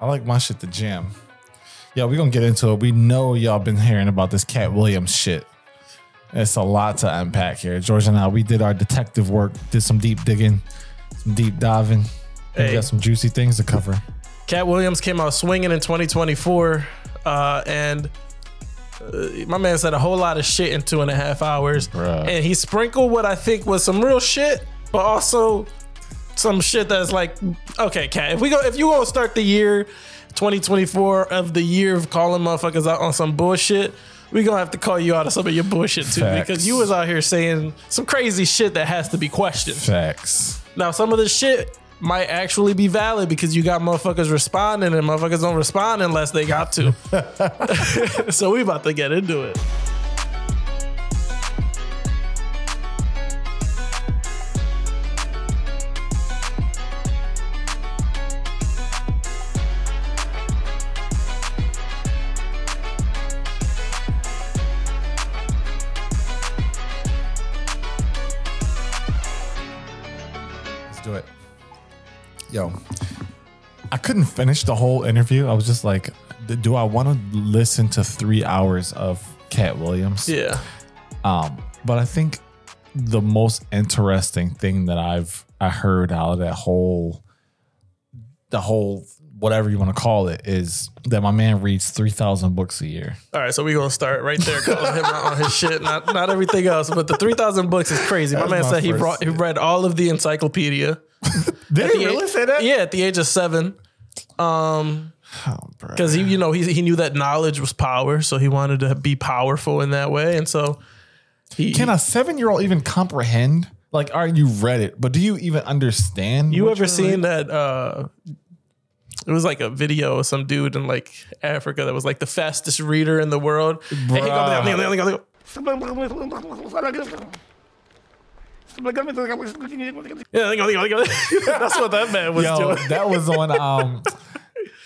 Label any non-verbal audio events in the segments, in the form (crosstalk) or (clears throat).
I like my shit the jam. Yeah, we're gonna get into it. We know y'all been hearing about this Katt Williams shit. It's a lot to unpack here. George and I, we did our detective work, did some deep digging, some deep diving. Hey. We got some juicy things to cover. Katt Williams came out swinging in 2024, uh, and uh, my man said a whole lot of shit in two and a half hours, Bruh. and he sprinkled what I think was some real shit, but also some shit that's like, okay, Katt, if we go, if you gonna start the year 2024 of the year of calling motherfuckers out on some bullshit. We gonna have to call you out of some of your bullshit too, Facts. because you was out here saying some crazy shit that has to be questioned. Facts. Now, some of this shit might actually be valid because you got motherfuckers responding and motherfuckers don't respond unless they got to. (laughs) (laughs) so we about to get into it. Couldn't finish the whole interview. I was just like, do I want to listen to three hours of Katt Williams? Yeah. Um, but I think the most interesting thing that I've I heard out of that whole the whole whatever you want to call it is that my man reads three thousand books a year. All right, so we're gonna start right there, calling him out on his (laughs) shit, not not everything else. But the three thousand books is crazy. My man my said he brought he read all of the encyclopedia. (laughs) Did he really age- say that? Yeah, at the age of seven. Um, Oh, because he you know he he knew that knowledge was power, so he wanted to be powerful in that way, and so he Can a seven year old even comprehend? Like, right, you read it, but do you even understand? You ever seen reading? that? Uh, it was like a video of some dude in like Africa that was like the fastest reader in the world. And he go- Bruh. Yeah, that's what that man was Yo, doing. that was on. (laughs) Um,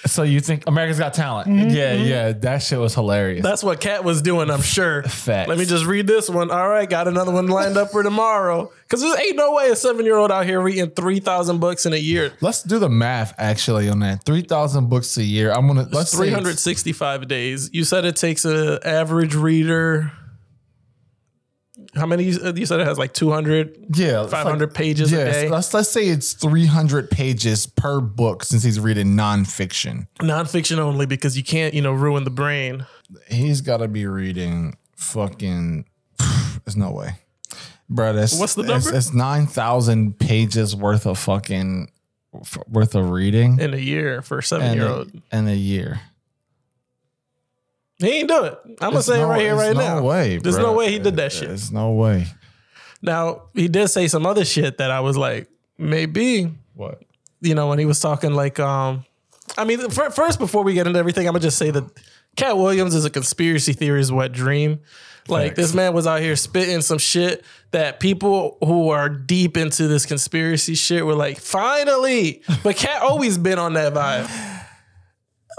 so you think America's Got Talent? Yeah, yeah, that shit was hilarious. That's what Katt was doing, I'm sure. Facts. Let me just read this one. All right, got another one lined up for tomorrow. Because there ain't no way a seven year old out here reading 3,000 books in a year. Let's do the math actually on that. Three thousand books a year. I'm gonna let's say it's- 365 days. You said it takes an average reader. How many? You said it has like 200, Yeah, it's 500 pages a day. Let's let's say it's three hundred pages per book since he's reading nonfiction. nonfiction only because you can't, you know, ruin the brain. He's got to be reading fucking. (sighs) There's no way, bro. That's What's the number? It's nine thousand pages worth of fucking worth of reading in a year for a seven and year old. in a year. He ain't do it. I'm gonna say it no- right here, there's right no now. Way, There's bro. no way he did that shit. There's no way. Now he did say some other shit that I was like, maybe, What? you know, when he was talking like, um, I mean, fir- first before we get into everything, I'm gonna just say that Katt Williams is a conspiracy theorist wet dream. Like Facts. this man was out here spitting some shit that people who are deep into this conspiracy shit were like, finally. But Katt always been on that vibe.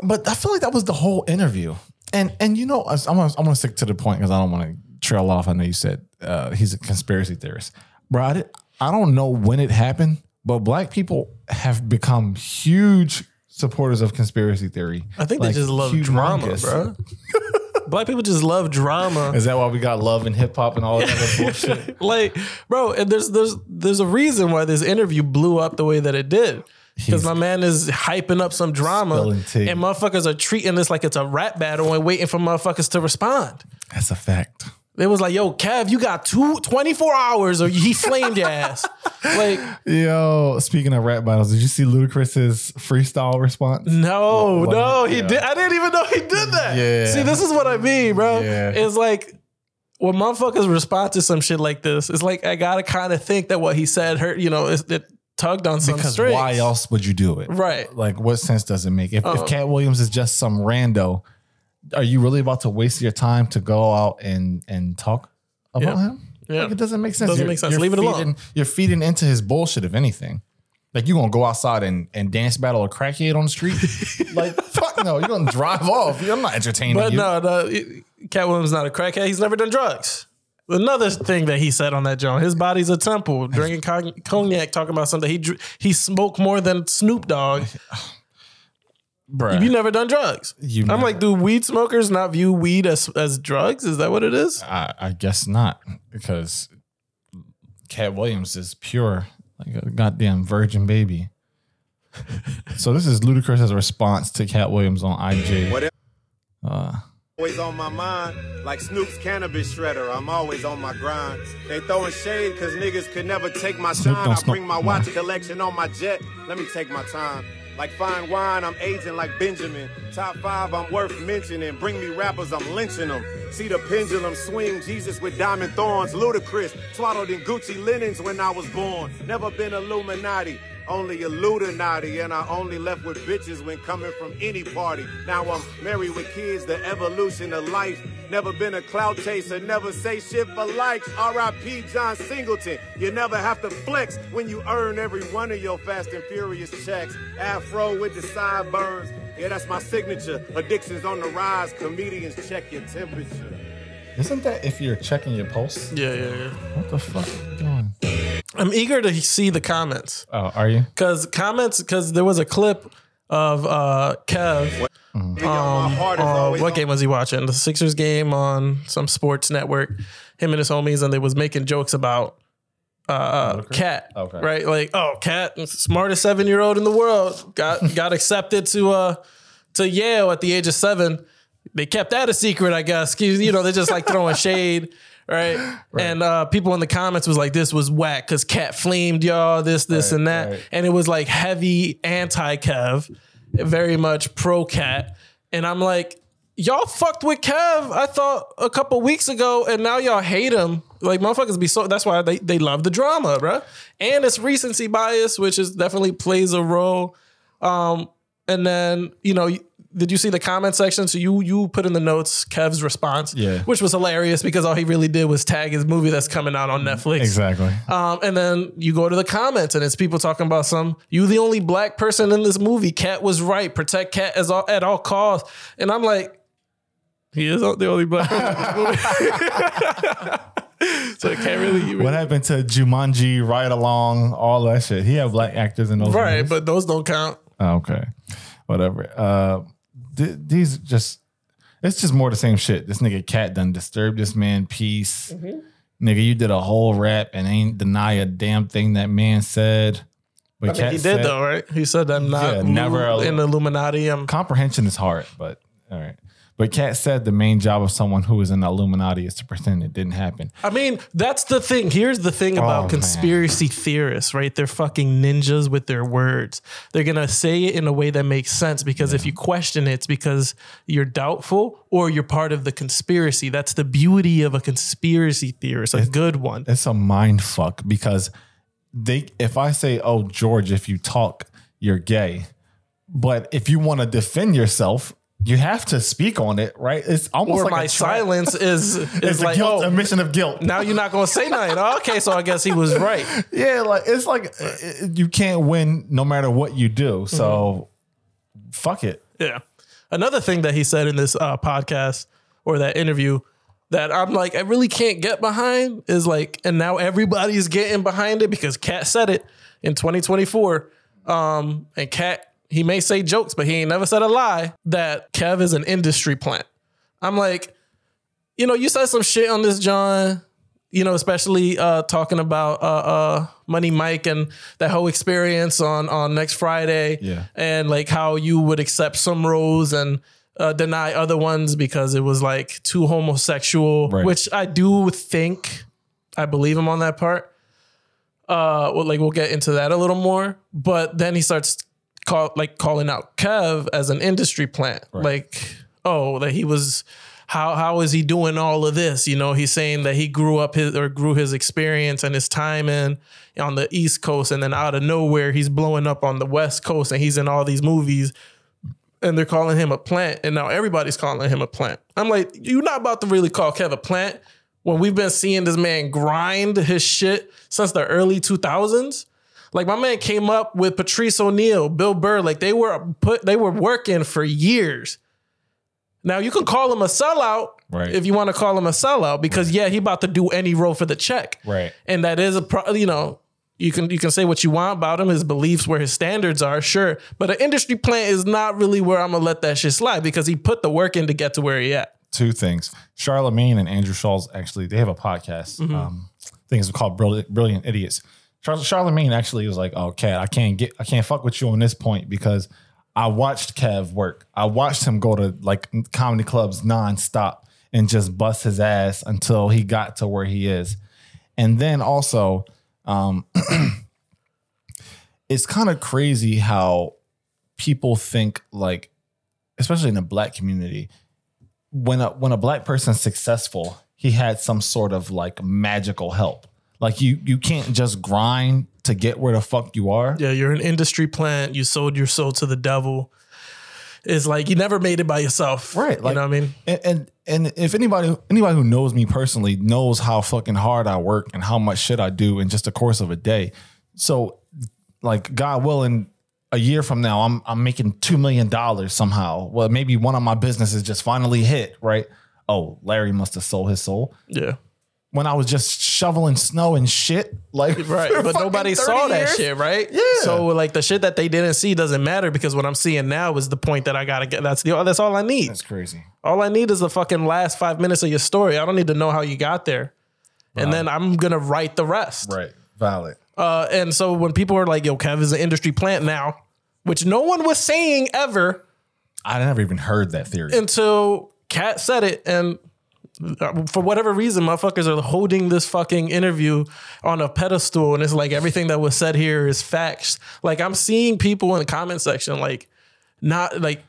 But I feel like that was the whole interview. And and you know, I'm gonna, I'm gonna stick to the point because I don't want to trail off. I know you said uh, he's a conspiracy theorist, bro. I, did- I don't know when it happened, but black people have become huge supporters of conspiracy theory. I think they just love drama, bro. (laughs) Black people just love drama. Is that why we got love and hip hop and all that other (laughs) bullshit? like, bro, and there's there's there's a reason why this interview blew up the way that it did. Because my man is hyping up some drama, and motherfuckers are treating this like it's a rap battle and waiting for motherfuckers to respond. That's a fact. It was like, yo, Kev, you got two, 24 hours or he flamed your ass. (laughs) Like, Yo, speaking of rap battles, did you see Ludacris's freestyle response? no, no, he yeah. did. I didn't even know he did that. Yeah. See, this is what I mean, bro. Yeah. It's like when motherfuckers respond to some shit like this, it's like I gotta kind of think that what he said hurt, you know, it tugged on some Because strings. why else would you do it? Right. Like, what sense does it make? If, if uh-huh. Katt Williams is just some rando, are you really about to waste your time to go out and and talk about Yeah. him? Yeah. Like, it doesn't make sense. Doesn't You're- make sense. Leave it alone. feeding- You're feeding into his bullshit, if anything. Like, you going to go outside and, and dance battle a crackhead on the street? (laughs) like, fuck no. You're going to drive off. I'm not entertaining But you. no, no, Katt Williams is not a crackhead. He's never done drugs. Another thing that he said on that joint, his body's a temple. Drinking cog- cognac, talking about something he he smoked more than Snoop Dogg. (sighs) Bruh. You never done drugs. You I'm never- like, do weed smokers not view weed as as drugs? Is that what it is? I, I guess not because Katt Williams is pure, like a goddamn virgin baby. (laughs) so this is Ludacris as a response to Katt Williams on IG. Whatever. Uh, Always on my mind, like Snoop's cannabis shredder. I'm always on my grind. They throwing shade cause niggas could never take my shine. I bring my watch collection on my jet. Let me take my time. Like fine wine, I'm aging like Benjamin. Top five, I'm worth mentioning. Bring me rappers, I'm lynching them. See the pendulum swing, Jesus with diamond thorns. Ludacris, swaddled in Gucci linens when I was born. Never been Illuminati. Only Illuminati, and I only left with bitches when coming from any party. Now I'm married with kids, the evolution of life. Never been a clout chaser, never say shit for likes. R.I.P. John Singleton. You never have to flex when you earn every one of your fast and furious checks. Afro with the sideburns. Yeah, that's my signature. Addictions on the rise. Comedians check your temperature. isn't that if you're checking your pulse? Yeah, yeah, yeah. What the fuck are you doing? I'm eager to see the comments Oh, are you? because comments because there was a clip of uh Kev. Nigga, my heart is Uh, what game was he watching? The Sixers game on some sports network. Him and his homies, and they was making jokes about uh, Katt. Okay. Right? Like, oh, Katt, smartest seven year old in the world, got (laughs) got accepted to uh to Yale at the age of seven. They kept that a secret, I guess. 'cause, You know, they're just like throwing shade. (gasps) Right? and uh, people in the comments was like, "This was whack because Katt flamed y'all, this, this, Right, and that," right. and it was like heavy anti Kev, very much pro Katt, and I'm like, y'all fucked with Kev. I thought a couple weeks ago, and now y'all hate him. Like motherfuckers be so. That's why they they love the drama, bruh. And it's recency bias, which is definitely plays a role. Um, and then you know. Did you see the comment section? So you you put in the notes Kev's response, Yeah. which was hilarious because all he really did was tag his movie that's coming out on Netflix. Exactly. Um, and then you go to the comments, and it's people talking about some. You the only black person in this movie. Katt was right. Protect Katt as all, at all costs. And I'm like, he is the only black person in this movie. (laughs) so it can't really. What happened to Jumanji, Ride Along, all that shit? He had black actors in those. right, movies. but those don't count. Oh, okay, whatever. Uh, th- these just it's just more the same shit. This nigga Katt done disturbed this man peace. Mm-hmm. Nigga, you did a whole rap and ain't deny a damn thing that man said. But I mean, he did said- though, right? He said, "I'm not Yeah, never in the Illuminati." I'm Comprehension is hard, but all right. But Katt said the main job of someone who is in the Illuminati is to pretend it didn't happen. I mean, that's the thing. Here's the thing about Oh, man. conspiracy theorists, right? They're fucking ninjas with their words. They're to say it in a way that makes sense because if you question it, it's because you're doubtful or you're part of the conspiracy. That's the beauty of a conspiracy theorist, a good one. it's a mind fuck because they if I say, "Oh, George, if you talk, you're gay," but if you want to defend yourself, you have to speak on it, right? It's almost Or like my a silence (laughs) is, is It's like, a guilt, oh, admission of guilt. now you're not going to say nothing. Oh, okay, so I guess he was right. (laughs) Yeah, like it's like uh, you can't win no matter what you do. So fuck it. Yeah. Another thing that he said in this uh, podcast or that interview that I'm like, I really can't get behind is like, and now everybody's getting behind it because Katt said it in 2024. Um, and Katt, he may say jokes, but he ain't never said a lie that Kev is an industry plant. I'm like, you know, you said some shit on this, John. You know, especially uh, talking about uh, uh, Money Mike and that whole experience on on next Friday, Yeah. and like how you would accept some roles and uh, deny other ones because it was like too homosexual, Right. which I do think I believe him on that part. Uh, well, like we'll get into that a little more, but then he starts call like calling out Kev as an industry plant, like oh that he was. How, how is he doing all of this? You know, he's saying that he grew up his or grew his experience and his time in on the East Coast, and then out of nowhere he's blowing up on the West Coast, and he's in all these movies and they're calling him a plant, and now everybody's calling him a plant. I'm like, you're not about to really call Kev a plant when we've been seeing this man grind his shit since the early 2000s. Like my man came up with Patrice O'Neal, Bill Burr, like they were put, they were working for years. Now you can call him a sellout Right. if you want to call him a sellout because yeah, he about to do any role for the check, Right. and that is a pro, you know You can you can say what you want about him, his beliefs, where his standards are, sure. But an industry plant is not really where I'm gonna let that shit slide because he put the work in to get to where he at. two things. Charlemagne and Andrew Schulz actually they have a podcast. Mm-hmm. Um, I think it's called Brilliant, Brilliant Idiots. Char- Charlemagne actually was like, "Oh, Kev, I can't get, I can't fuck with you on this point because I watched Kev work. I watched him go to like comedy clubs nonstop and just bust his ass until he got to where he is. And then also, um, (clears throat) it's kind of crazy how people think like, especially in the black community, when a when a black person's successful, he had some sort of like magical help. Like you you can't just grind to get where the fuck you are. Yeah, you're an industry plant. You sold your soul to the devil. It's like you never made it by yourself, Right, you know what I mean? And, and and if anybody anybody who knows me personally knows how fucking hard I work and how much shit I do in just the course of a day. So like God willing, a year from now I'm I'm making two million dollars somehow. Well, maybe one of my businesses just finally hit, right? Oh, Larry must have sold his soul. Yeah, When I was just shoveling snow and shit, like (laughs) right. But nobody 30 saw that years. shit, right? Yeah. So like the shit that they didn't see doesn't matter because what I'm seeing now is the point that I gotta get. That's the that's all I need. That's crazy. All I need is the fucking last five minutes of your story. I don't need to know how you got there, and then I'm gonna write the rest. Right. Valid. Uh, and so when people are like, "Yo, Kev is an industry plant now," which no one was saying ever I never even heard that theory. until Katt said it, and for whatever reason, motherfuckers are holding this fucking interview on a pedestal, and it's like everything that was said here is facts. Like I'm seeing people in the comment section, like not like.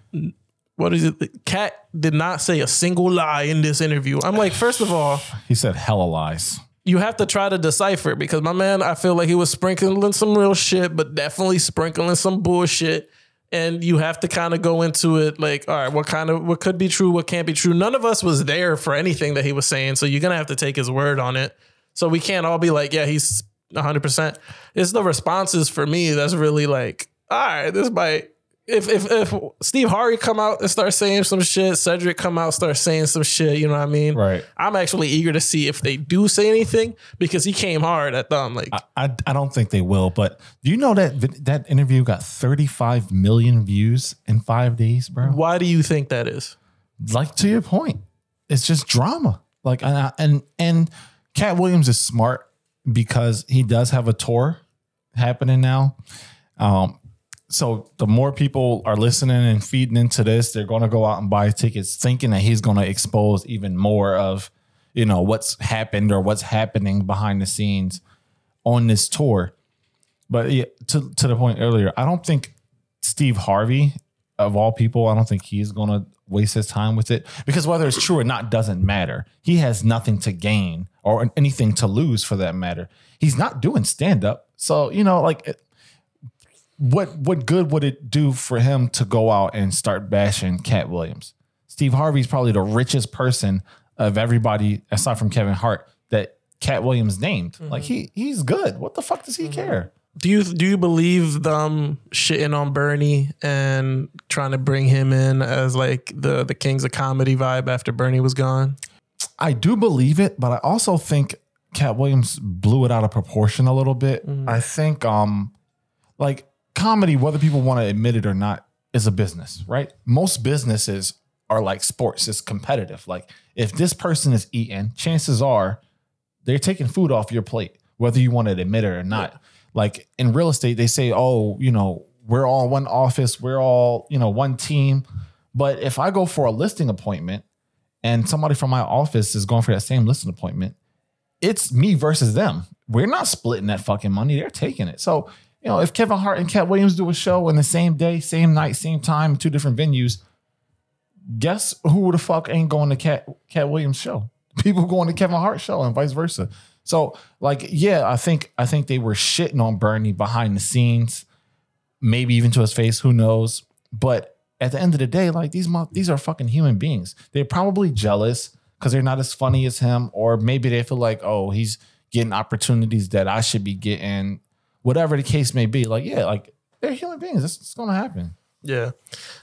What is it? Katt did not say a single lie in this interview. I'm like, first of all, he said hella lies. you have to try to decipher because my man, I feel like he was sprinkling some real shit, but definitely sprinkling some bullshit. And you have to kind of go into it like, all right, what kind of what could be true, what can't be true. None of us was there for anything that he was saying, so you're gonna have to take his word on it. So we can't all be like, yeah, he's 100. percent It's the responses for me that's really like, all right, this might. If if if Steve Harvey come out and start saying some shit, Cedric come out start saying some shit, you know what I mean? Right. I'm actually eager to see if they do say anything because he came hard at them. Like, I, I don't think they will, but do you know that that interview got 35 million views in five days, bro? why do you think that is? Like to your point, it's just drama. Like and I- and and Katt Williams is smart because he does have a tour happening now. Um, so the more people are listening and feeding into this, they're going to go out and buy tickets, thinking that he's going to expose even more of, you know, what's happened or what's happening behind the scenes on this tour. But yeah, to to the point earlier, I don't think Steve Harvey, of all people, I don't think he's going to waste his time with it because whether it's true or not doesn't matter. He has nothing to gain or anything to lose for that matter. He's not doing stand up, so you know, like. It- what what good would it do for him to go out and start bashing Katt Williams? Steve Harvey's probably the richest person of everybody aside from Kevin Hart that Katt Williams named. Like mm-hmm. he he's good. What the fuck does he mm-hmm. care? Do you do you believe them shitting on Bernie and trying to bring him in as like the the kings of comedy vibe after Bernie was gone? I do believe it, but I also think Katt Williams blew it out of proportion a little bit. Mm-hmm. I think um like comedy, whether people want to admit it or not, is a business, right? Most businesses are like sports, it's competitive. Like if this person is eating, chances are they're taking food off your plate, whether you want to admit it or not. Like in real estate, they say, oh, you know, we're all one office, we're all, you know, one team. But if I go for a listing appointment and somebody from my office is going for that same listing appointment, it's me versus them. We're not splitting that fucking money. They're taking it. So, you know, if Kevin Hart and Katt Williams do a show in the same day, same night, same time, two different venues, guess who the fuck ain't going to Katt Katt Williams show? (laughs) People going to Kevin Hart show and vice versa. So, like, yeah, I think I think they were shitting on Bernie behind the scenes, maybe even to his face. Who knows? But at the end of the day, like these these are fucking human beings. They're probably jealous because they're not as funny as him, or maybe they feel like, oh, he's getting opportunities that I should be getting. Whatever the case may be, like yeah, like they're human beings. That's, that's gonna happen. Yeah.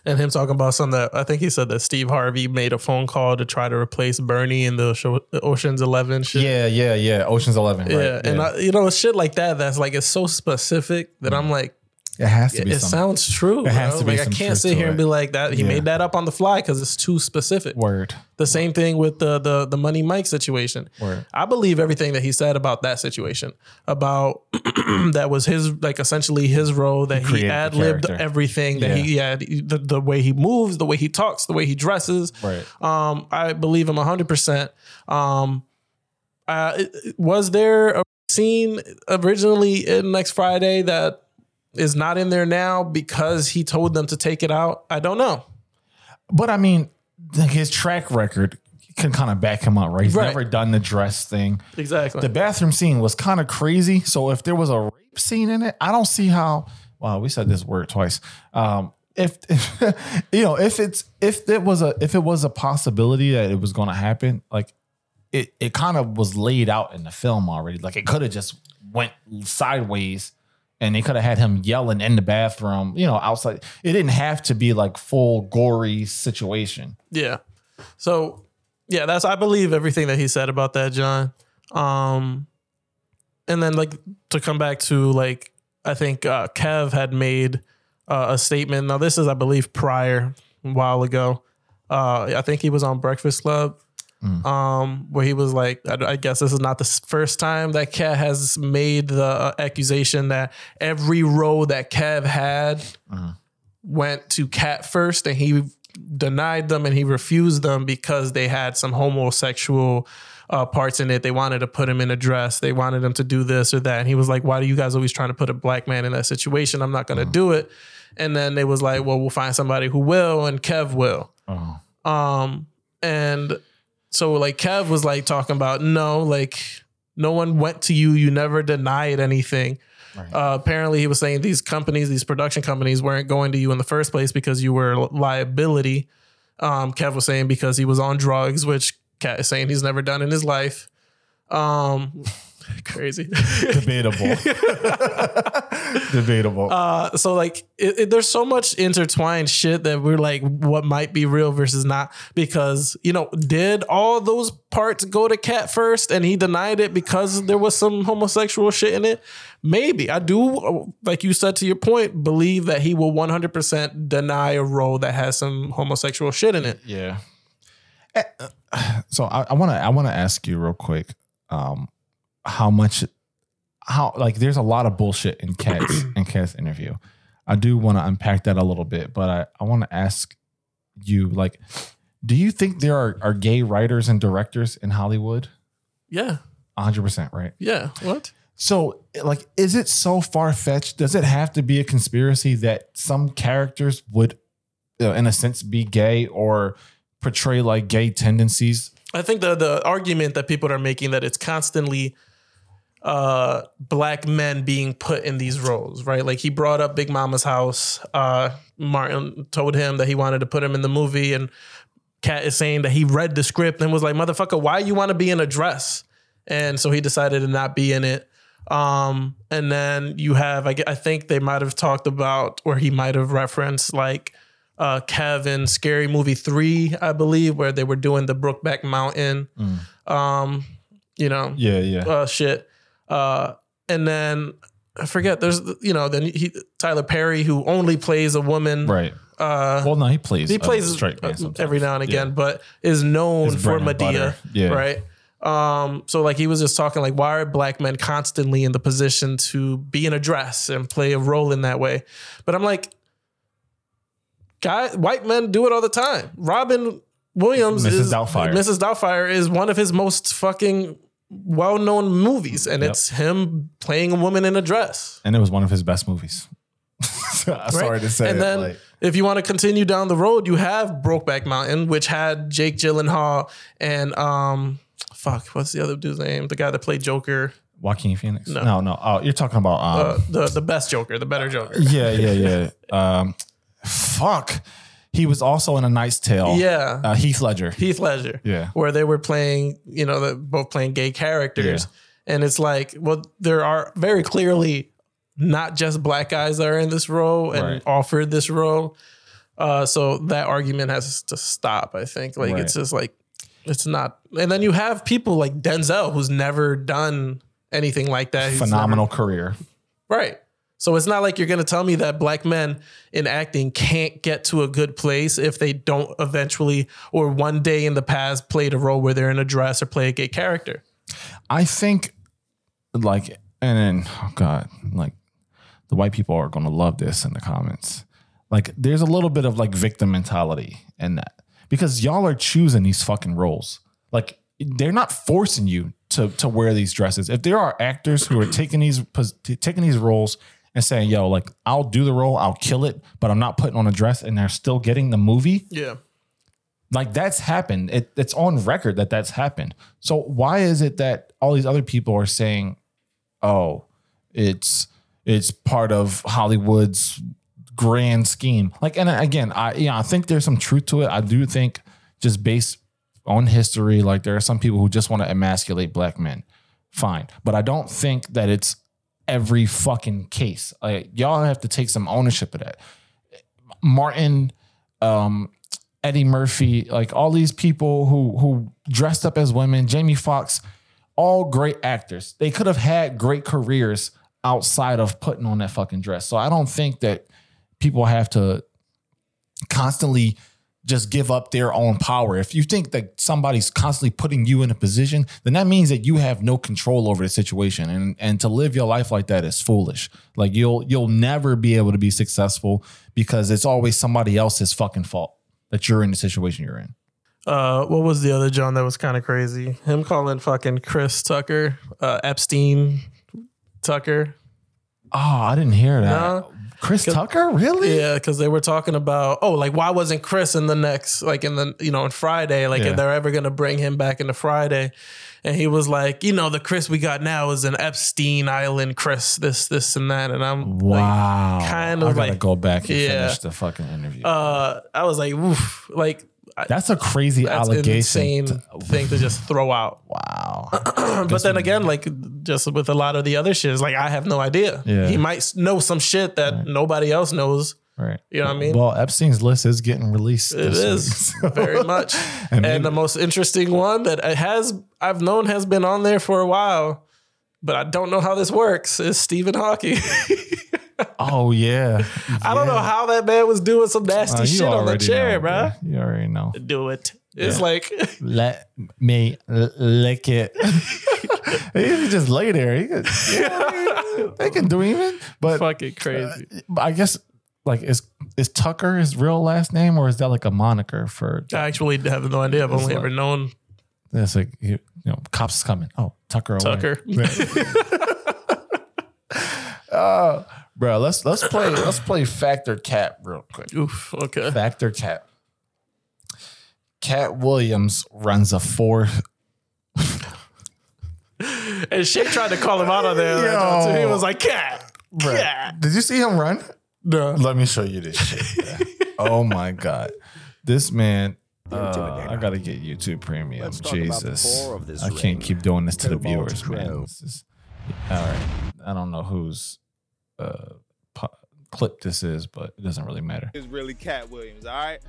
And him talking about something that I think he said that Steve Harvey made a phone call to try to replace Bernie in the show, Ocean's Eleven shit. Yeah, yeah, yeah. Ocean's Eleven. Right? Yeah. And I, you know, shit like that that's like it's so specific that mm. I'm like, it has to be. it some sounds true. It has bro. to be like I can't sit here and be like that. He Yeah. made that up on the fly because it's too specific. word. The same thing with the the the Money Mike situation. Word. I believe everything that he said about that situation. About (clears throat) that was his like essentially his role that he, the ad libbed everything that he had the, the way he moves, the way he talks, the way he dresses. Right. Um, I believe him hundred percent. Um, uh, was there a scene originally in Next Friday that is not in there now because he told them to take it out? I don't know. But I mean, like his track record can kind of back him up, right? He's Right. never done the dress thing. Exactly. The bathroom scene was kind of crazy. So if there was a rape scene in it, I don't see how. Wow, we said this word twice. Um, if, if (laughs) you know, if it's if it was a if it was a possibility that it was going to happen, like it it kind of was laid out in the film already. Like it could have just went sideways. And they could have had him yelling in the bathroom, you know, outside. It didn't have to be like full gory situation. Yeah. So yeah, that's I believe everything that he said about that, John. Um and then like to come back to like I think uh Kev had made uh, a statement. Now this is I believe prior a while ago. Uh I think he was on Breakfast Club. Um, where he was like, I, I guess this is not the first time that Kev has made the uh, accusation that every role that Kev had went to Cat first, and he denied them and he refused them because they had some homosexual uh, parts in it. They wanted to put him in a dress. They wanted him to do this or that. And he was like, "Why do you guys always trying to put a black man in that situation? I'm not going to do it." And then they was like, "Well, we'll find somebody who will," and Kev will. Oh. Um, and so like Kev was like talking about no, like no one went to you. You never denied anything. Right. Uh, apparently, he was saying these companies, these production companies, weren't going to you in the first place because you were a liability. Um, Kev was saying because he was on drugs, which Katt is saying he's never done in his life. Um, crazy. Debatable. (laughs) Debatable. Uh, so like it, it- there's so much intertwined shit that we're like what might be real versus not because you know did all those parts go to Katt first and he denied it because there was some homosexual shit in it maybe i do like you said to your point believe that he will 100% deny a role that has some homosexual shit in it yeah. Eh, uh, So I want to I want to ask you real quick, um, how much, how like there's a lot of bullshit in Katt's (clears throat) in Katt's interview. I do want to unpack that a little bit, but I I want to ask you like, do you think there are are gay writers and directors in Hollywood? yeah 100 percent, right? yeah what So, like, is it so far fetched? Does it have to be a conspiracy that some characters would, uh, in a sense, be gay or portray like gay tendencies? I think the the argument that people are making that it's constantly uh black men being put in these roles, right? Like he brought up Big Mama's house. Uh Martin told him that he wanted to put him in the movie and Katt is saying that he read the script and was like, "Motherfucker, why you want to be in a dress?" And so he decided to not be in it. Um, and then you have, I, I think they might have talked about, or he might have referenced like uh, Kevin Scary Movie three, I believe, where they were doing the Brokeback Mountain, um, you know, Yeah, yeah. uh, shit. Uh, and then I forget. There's you know then he Tyler Perry who only plays a woman. right. Uh, Well, no, he plays. he plays uh, sometimes. every now and Yeah. again, but is known His for Madea. Yeah. right? Um, so like he was just talking like, why are black men constantly in the position to be in a dress and play a role in that way? But I'm like, guy, white men do it all the time. Robin Williams Mrs. is Doubtfire. Mrs. Doubtfire is one of his most fucking well-known movies, and Yep. it's him playing a woman in a dress. And it was one of his best movies. (laughs) Sorry right? to say And it, then like- if you want to continue down the road, you have Brokeback Mountain, which had Jake Gyllenhaal and um, fuck, what's the other dude's name? The guy that played Joker, Joaquin Phoenix. No. No, no. Oh, you're talking about. Um, uh, the the best Joker, the better Joker. yeah, yeah, yeah. Um, fuck. He was also in A Knight's Tale. Yeah. Uh, Heath Ledger. Heath Ledger. Yeah. Where they were playing, you know, they're both playing gay characters. And it's like, well, there are very clearly not just black guys that are in this role and Right. offered this role. Uh, so that argument has to stop. I think like Right. it's just like it's not. And then you have people like Denzel who's never done anything like that. Phenomenal career. right? So it's not like you're gonna tell me that black men in acting can't get to a good place if they don't eventually or one day in the past played a role where they're in a dress or play a gay character. I think, like, and then, oh God, like, the white people are going to love this in the comments. Like, there's a little bit of like victim mentality in that because y'all are choosing these fucking roles. Like, they're not forcing you to to wear these dresses. If there are actors who are taking these taking these roles and saying, "Yo, like, I'll do the role, I'll kill it, but I'm not putting on a dress," and they're still getting the movie, Yeah. like that's happened. It, it's on record that that's happened. So why is it that all these other people are saying, "Oh, it's it's part of Hollywood's grand scheme"? Like, and again, I yeah, I think there's some truth to it. I do think just based on history, like there are some people who just want to emasculate black men. Fine, but I don't think that it's every fucking case. Like y'all have to take some ownership of that. Martin, um, Eddie Murphy, like all these people who who dressed up as women, Jamie Foxx, all great actors. They could have had great careers outside of putting on that fucking dress. So I don't think that people have to constantly just give up their own power. If you think that somebody's constantly putting you in a position, then that means that you have no control over the situation. And and to live your life like that is foolish. Like you'll you'll never be able to be successful because it's always somebody else's fucking fault that you're in the situation you're in. Uh, what was the other John that was kind of crazy? Him calling fucking Chris Tucker, uh, Epstein Tucker. Oh, I didn't hear that. No. Chris Tucker, really? Yeah, because they were talking about oh, like why wasn't Chris in the next like in the you know on Friday? Like Yeah. if they're ever gonna bring him back into Friday, and he was like, you know, the Chris we got now is an Epstein Island Chris, this this and that, and I'm like, Wow. kind I of gotta like- go back and Yeah. finish the fucking interview. uh, I was like, oof, like I- that's a crazy that's allegation. insane thing to just throw out. (laughs) wow. (clears throat) but then again, like just with a lot of the other shit, it's like I have no idea. Yeah. He might know some shit that nobody else knows. Right. You know what I mean? Well, Epstein's list is getting released. It this is (laughs) week. very much. (laughs) And and the most interesting one that it has I've known has been on there for a while, but I don't know how this works is Stephen Hawking. Oh yeah. (laughs) I don't know how that man was doing some nasty Uh, shit on the chair, know, bruh. You already know. Do it. It's Yeah. like (laughs) Let me lick it. (laughs) he can just lay there. He could, yeah, they can do even. But fucking crazy. but I guess like is is Tucker his real last name or is that like a moniker for? I actually have no idea. I've only ever known That's like you know cops coming. Oh Tucker. away. Tucker. Uh, bro, let's let's play (clears throat) let's play Fact or Cap real quick. Oof. Okay. Factor Cat. Katt Williams runs a four. (laughs) And Shay tried to call him out on there. Yo. He was like, Katt. Bruh, Katt. Did you see him run? No. Let me show you this shit. oh my god, this man. Uh, I gotta get YouTube Premium. Let's talk about the Jesus, core of this I can't ring. keep doing this to the viewers, man. This is- all right, I don't know whose uh, po- clip this is, but it doesn't really matter. It's really Katt Williams, all right?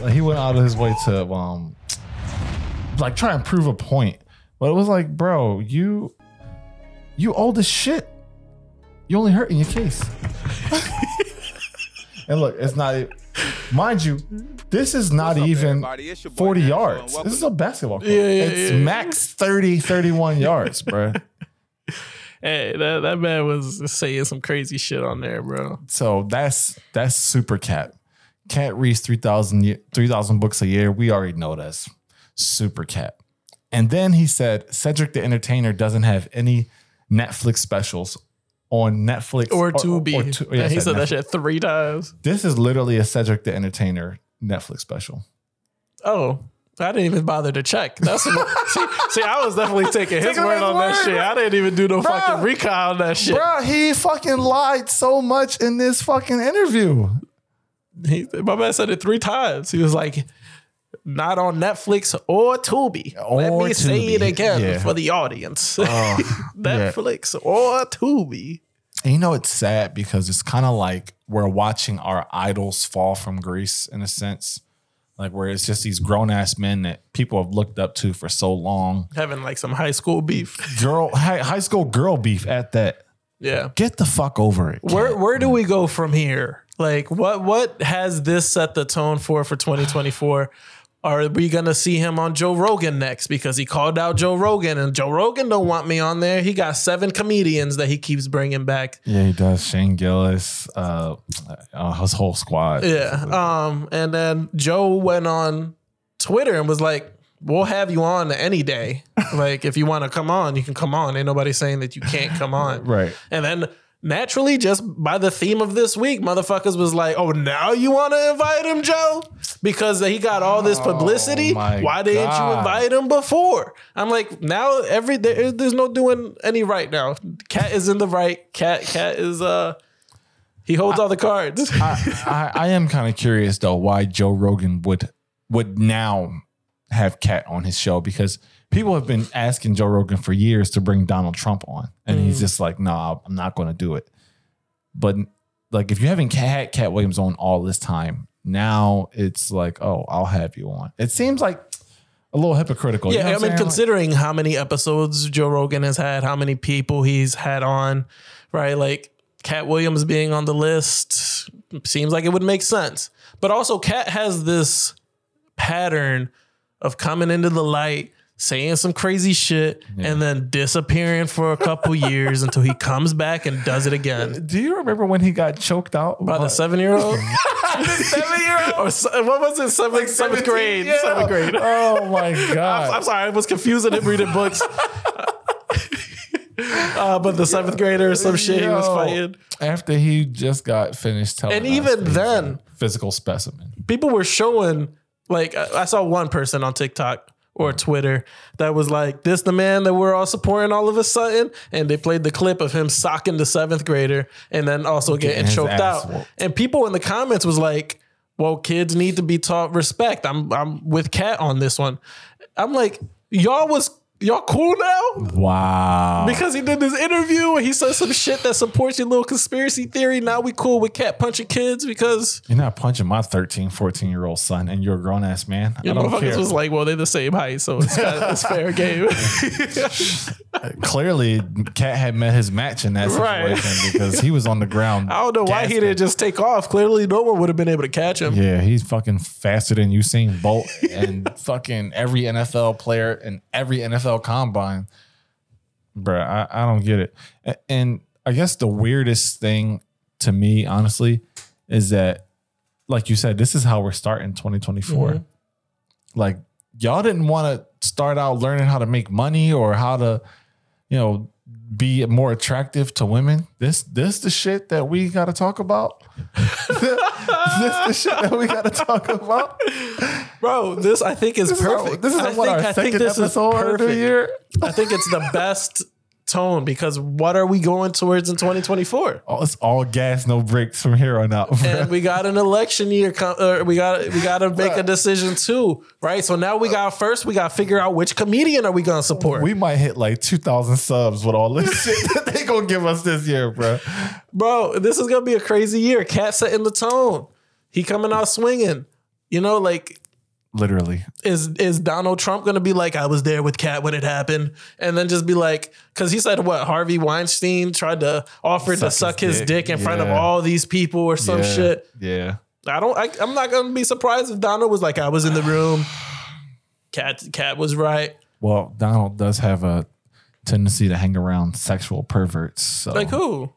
Like, he went out of his way to um, like try and prove a point, but it was like, bro, you, you old as shit. You only hurt in your case. (laughs) and look, it's not. Mind you, this is not up, even everybody? It's your boy, 40 yards. This is a basketball court. Yeah, yeah, it's yeah, yeah. max 30, 31 (laughs) yards, bro. Hey, that, that man was saying some crazy shit on there, bro. So that's that's super cat. Katt reads 3,000 ye- 3,000 books a year. We already know that's super cat. And then he said Cedric the Entertainer doesn't have any Netflix specials on Netflix Or Tubi. or Tu- Yeah, yeah, he said that shit three times. This is literally a Cedric the Entertainer Netflix special. Oh, I didn't even bother to check. That's what, (laughs) see, see, I was definitely taking his Taking word his on that shit. I didn't even do no Bro. fucking recon on that shit. Bro, he fucking lied so much in this fucking interview. He, my man said it three times. He was like, not on Netflix or Tubi. Let Or me say it again Yeah. for the audience. Oh, (laughs) Netflix or Tubi. And you know, it's sad because it's kind of like we're watching our idols fall from grace in a sense. Like where it's just these grown ass men that people have looked up to for so long. Having like some high school beef. Girl, high, high school girl beef at that. Yeah. Get the fuck over it. Where where do we go from here? Like what what has this set the tone for for 2024? Are we gonna see him on Joe Rogan next because he called out Joe Rogan and Joe Rogan don't want me on there? He got seven comedians that he keeps bringing back. Yeah, he does. Shane Gillis, uh, uh, his whole squad. Yeah. Um. And then Joe went on Twitter and was like, "We'll have you on any day. like if you want to come on, you can come on. Ain't nobody saying that you can't come on." (laughs) Right. And then naturally, just by the theme of this week, motherfuckers was like, "Oh, now you want to invite him, Joe?" Because he got all this publicity. Oh Why didn't you invite him before? I'm like, now every there, there's no doing any right now. Katt is in the right. Katt Katt is uh he holds all the cards. I, I am kind of curious though why Joe Rogan would would now have Katt on his show because people have been asking Joe Rogan for years to bring Donald Trump on, and he's mm. just like, "No, nah, I'm not going to do it." But like, if you haven't had Katt Williams on all this time, now it's like, "Oh, I'll have you on." It seems like a little hypocritical. you know Yeah, I mean, saying? considering how many episodes Joe Rogan has had, how many people he's had on, right? Like Katt Williams being on the list seems like it would make sense. But also, Katt has this pattern of coming into the light, saying some crazy shit, and then disappearing for a couple years until he comes back and does it again. (laughs) Do you remember when he got choked out By the seven year old? seven year old? or what was it? Seventh, seventh grade. Seventh grade. Oh my god! I'm sorry, I was confused. I didn't read the books. (laughs) uh, but the seventh grader or some shit he was fighting. after he just got finished telling And even then- physical specimen. People were showing, like, I I saw one person on TikTok or Twitter that was like, this the man that we're all supporting all of a sudden. And they played the clip of him socking the seventh grader and then also getting, choked out. whooped. And people in the comments was like, well, kids need to be taught respect. I'm I'm with Katt on this one. I'm like, y'all was y'all cool now? Wow. Because he did this interview and he said some shit that supports your little conspiracy theory. Now we cool with Katt punching kids because You're not punching my 13, 14 year old son, and you're a grown ass man. I you don't motherfuckers care. was like, well, they're the same height, so it's, kinda, it's fair game. (laughs) Clearly, Katt had met his match in that Right. situation because he was on the ground. (laughs) I don't know why he gasping. didn't just take off. Clearly, no one would have been able to catch him. Yeah, he's fucking faster than Usain Bolt and (laughs) fucking every NFL player and every NFL combine. Bruh, I, I don't get it. A- And I guess the weirdest thing to me, honestly, is that, like you said, this is how we're starting 2024. Mm-hmm. Like, y'all didn't want to start out learning how to make money or how to, you know, be more attractive to women. This this the shit that we got to talk about. (laughs) this the shit that we got to talk about. Bro, this I think is This is, perfect. our, this is I what think, our I think second this is episode of the year. I think it's the (laughs) best tone because what are we going towards in 2024? Oh, it's all gas, no brakes from here on out. bruh. and we got an election year. Uh, we got we got to make a decision too, right? So now we got first. We got to figure out which comedian are we gonna support, we might hit like 2,000 subs with all this (laughs) shit that they gonna give us this year, bro. bro. This is gonna be a crazy year. Katt setting the tone. He coming out swinging. You know, like Literally. is is Donald Trump gonna be like, I was there with Katt when it happened, and then just be like, because he said what Harvey Weinstein tried to offer to Suck suck his his dick. dick, in front of all these people or some yeah. shit. Yeah. I don't. I, I'm not gonna be surprised if Donald was like, I was in the room. (sighs) Katt Katt was right. Well, Donald does have a tendency to hang around sexual perverts. So, Like who?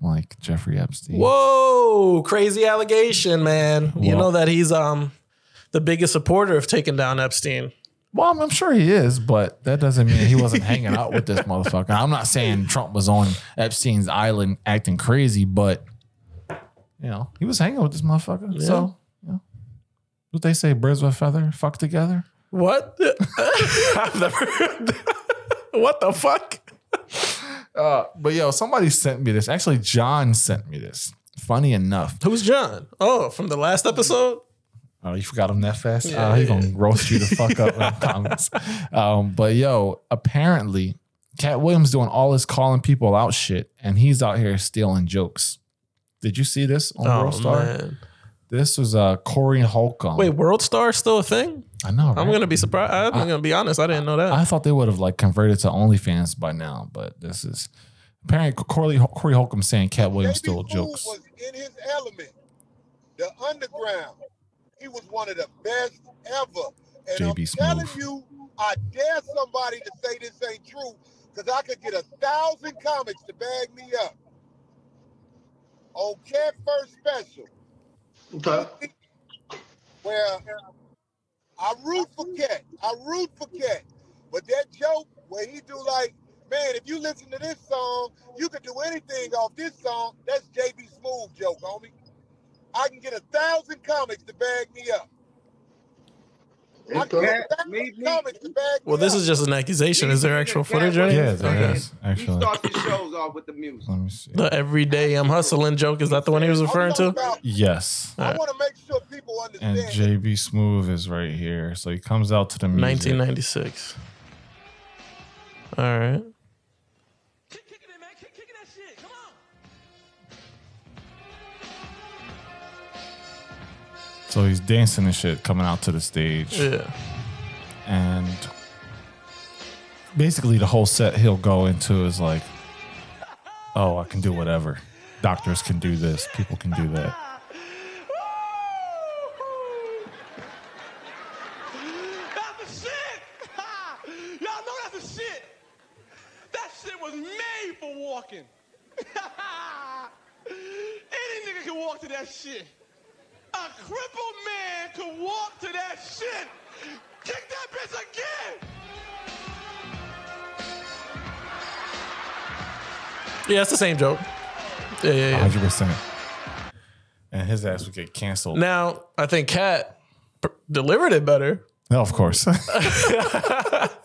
like Jeffrey Epstein. Whoa, crazy allegation, man. you know that he's um the biggest supporter of taking down Epstein. Well, I'm, I'm sure he is, but that doesn't mean he wasn't (laughs) hanging out with this motherfucker. I'm not saying Trump was on Epstein's island acting crazy, but you know, he was hanging with this motherfucker. So, you know, what they say, birds with a feather fuck together. What? (laughs) I've never heard that. What the fuck? Uh, but yo, somebody sent me this. Actually, John sent me this. Funny enough. Who's John? Oh, from the last episode? Oh, you forgot him that fast? Yeah, uh, he's yeah. gonna roast you the fuck up in (laughs) the comments. Um, but yo, apparently Katt Williams doing all this calling people out shit, and he's out here stealing jokes. Did you see this on Oh World Star? man. This was uh Corey Holcomb. Wait, World Star still a thing? I know. I'm gonna be surprised. I'm gonna be honest. I didn't know that. I thought they would have like converted to OnlyFans by now, but this is apparently Corey Corey Holcomb saying Katt Williams Baby stole jokes. was in his element. The underground. He was one of the best ever. And JB I'm telling you, I dare somebody to say this ain't true, because I could get a thousand comics to bag me up. On Katt First Special, Okay. where I root for Katt. I root for Katt. But that joke where he do like, man, if you listen to this song, you could do anything off this song. That's JB Smoove joke, homie. I can get a thousand comics to bag me up. I can get comics to bag well, me this is just an accusation. Is there actual footage or Yeah, anything? there is He actually. starts his shows off with the music. Let me see. The everyday I'm hustling joke. Is that the one he was referring to? about- Yes. I want to make sure people And. JB Smoove is right here. So he comes out to the music. 1996. All right. So he's dancing and shit coming out to the stage. Yeah. And basically the whole set he'll go into is like, oh, I can do whatever. Doctors can do this. People can do that. That's the shit. (laughs) Y'all know that's the shit. That shit was made for walking. (laughs) Any nigga can walk to that shit. A crippled man could walk to that shit. Kick that bitch again. Yeah, it's the same joke. Yeah, yeah, yeah. 100%. And his ass would get canceled. Now, I think Katt p- delivered it better. No, of course. (laughs)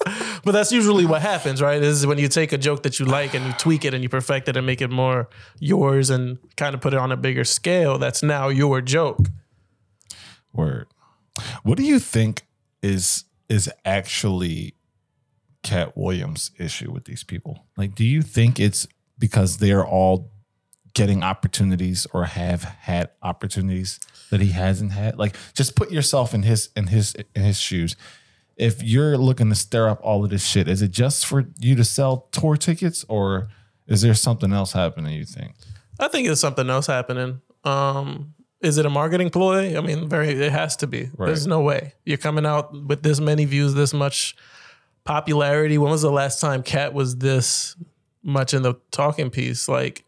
But that's usually what happens, right? Is when you take a joke that you like and you tweak it and you perfect it and make it more yours and kind of put it on a bigger scale. That's now your joke. Word. What do you think is is actually Katt Williams' issue with these people? Like, do you think it's because they're all getting opportunities or have had opportunities that he hasn't had? Like, just put yourself in his in his in his shoes. If you're looking to stir up all of this shit, is it just for you to sell tour tickets, or is there something else happening? You think? I think there's something else happening. Um, is it a marketing ploy? I mean, very. It has to be. Right. There's no way you're coming out with this many views, this much popularity. When was the last time Katt was this much in the talking piece? Like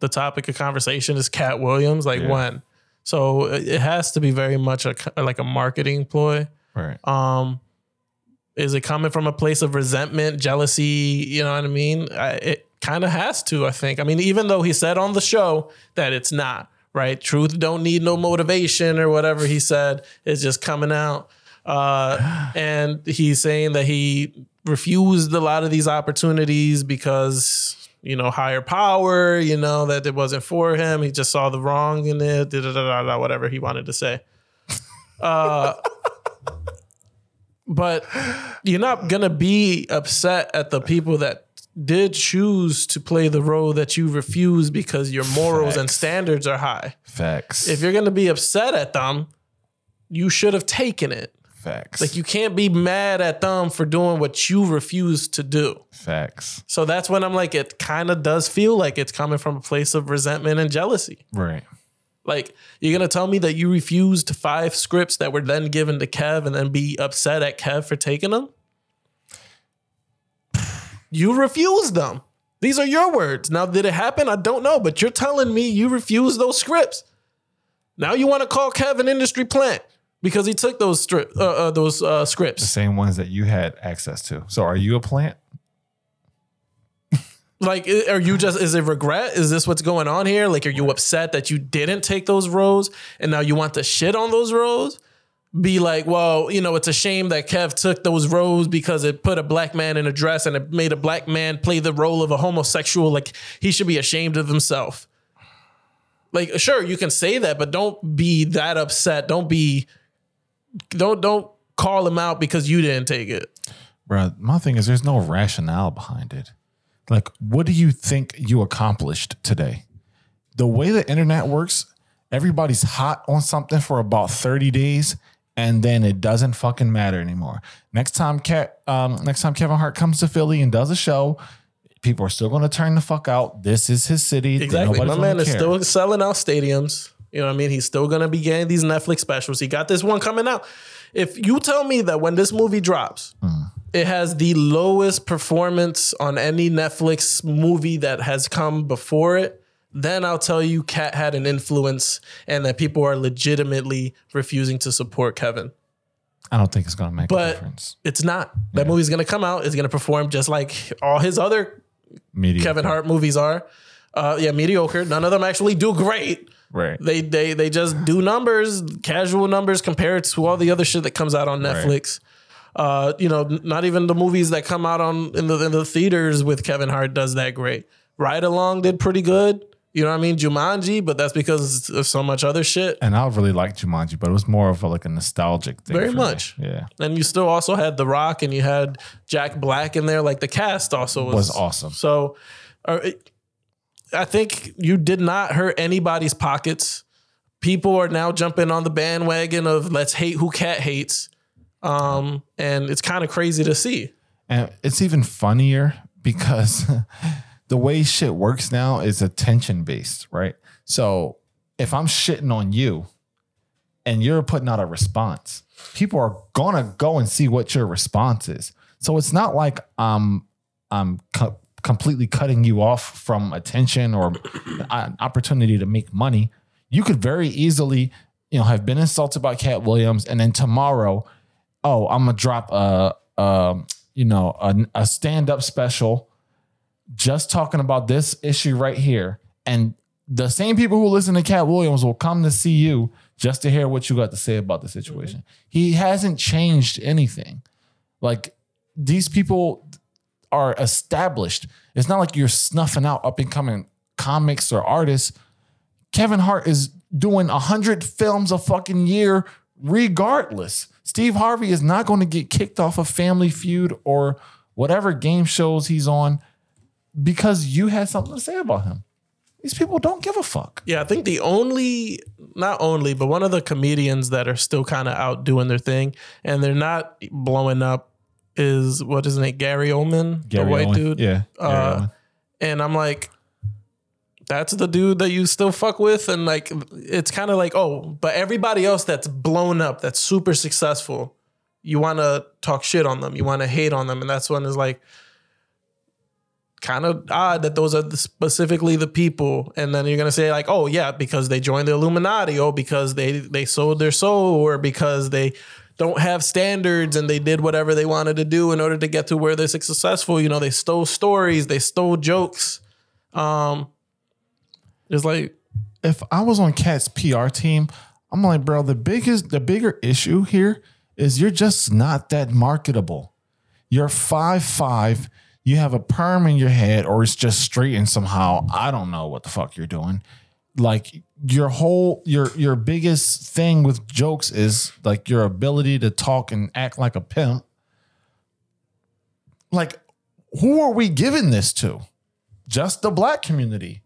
the topic of conversation is Katt Williams. Like Yeah. when? So it it has to be very much a like a marketing ploy. Right. Um, is it coming from a place of resentment, jealousy? You know what I mean? I, it kind of has to. I think. I mean, even though he said on the show that it's not right. Truth don't need no motivation or whatever he said. It's just coming out. Uh, (sighs) and he's saying that he refused a lot of these opportunities because you know higher power. You know that it wasn't for him. He just saw the wrong in it. Da, da, da, da, da, whatever he wanted to say. (laughs) Uh, but you're not gonna be upset at the people that did choose to play the role that you refuse because your morals and standards are high. Facts. If you're gonna be upset at them, you should have taken it. Facts. Like you can't be mad at them for doing what you refuse to do. Facts. So that's when I'm like, it kind of does feel like it's coming from a place of resentment and jealousy. Right. Like, you're gonna tell me that you refused five scripts that were then given to Kev and then be upset at Kev for taking them? You refused them. These are your words. Now, did it happen? I don't know, but you're telling me you refused those scripts. Now you want to call Kevin industry plant because he took those strip, uh, uh, those uh, scripts. The same ones that you had access to. So are you a plant? (laughs) Like, are you just, is it regret? Is this what's going on here? Like, are you upset that you didn't take those roles and now you want to shit on those roles? Be like, well, you know, it's a shame that Kev took those roles because it put a black man in a dress and it made a black man play the role of a homosexual. Like, he should be ashamed of himself. Like, sure, you can say that, but don't be that upset. Don't be, don't, don't call him out because you didn't take it. Bro, my thing is there's no rationale behind it. Like, what do you think you accomplished today? The way the internet works, everybody's hot on something for about 30 days and then it doesn't fucking matter anymore. Next time Ke- um, next time Kevin Hart comes to Philly and does a show, people are still gonna turn the fuck out. This is his city. Exactly. My man is care. still selling out stadiums. You know what I mean? He's still gonna be getting these Netflix specials. He got this one coming out. If you tell me that when this movie drops, Hmm. it has the lowest performance on any Netflix movie that has come before it, then I'll tell you Katt had an influence and that people are legitimately refusing to support Kevin. I don't think it's gonna make a difference. it's not. That movie's gonna come out, it's gonna perform just like all his other Media. Kevin Hart movies are. Uh, yeah, mediocre. None of them actually do great. Right. They they they just do numbers, casual numbers compared to all the other shit that comes out on Netflix. Uh, you know, not even the movies that come out on in the in the theaters with Kevin Hart does that great. Ride Along did pretty good. You know what I mean? Jumanji, but that's because of so much other shit. And I really liked Jumanji, but it was more of a, like a nostalgic thing. Very for me. much. Yeah. And you still also had The Rock and you had Jack Black in there. Like the cast also was, Was awesome. So uh, it- I think you did not hurt anybody's pockets. People are now jumping on the bandwagon of let's hate who Katt hates. Um, and it's kind of crazy to see. And it's even funnier because (laughs) the way shit works now is attention based, right? So if I'm shitting on you and you're putting out a response, people are gonna go and see what your response is. So it's not like I'm I'm co- completely cutting you off from attention or (clears throat) an opportunity to make money. You could very easily, you know, have been insulted by Katt Williams, and then tomorrow, oh, I'm gonna drop a, a you know, a, a stand up special just talking about this issue right here. And the same people who listen to Katt Williams will come to see you just to hear what you got to say about the situation. He hasn't changed anything. Like these people are established. It's not like you're snuffing out up and coming comics or artists. Kevin Hart is doing a hundred films a fucking year, regardless. Steve Harvey is not going to get kicked off of Family Feud or whatever game shows he's on because you had something to say about him. These people don't give a fuck. Yeah, I think the only, not only, but one of the comedians that are still kind of out doing their thing and they're not blowing up is what is his name? Gary Oldman, the white Owen. dude. Yeah. Gary Uh, and I'm like, that's the dude that you still fuck with, and like, it's kind of like, oh, but everybody else that's blown up, that's super successful, you want to talk shit on them, you want to hate on them, and that's when it's like, kind of odd that those are the- specifically the people, and then you're gonna say like, oh yeah, because they joined the Illuminati, or because they they sold their soul, or because they don't have standards and they did whatever they wanted to do in order to get to where they're successful. You know, they stole stories, they stole jokes. Um, it's like if I was on Katt's PR team, I'm like, bro, the biggest, the bigger issue here is you're just not that marketable. You're five five. You have a perm in your head, or it's just straightened somehow. I don't know what the fuck you're doing. Like your whole your your biggest thing with jokes is like your ability to talk and act like a pimp. Like, who are we giving this to? Just the black community.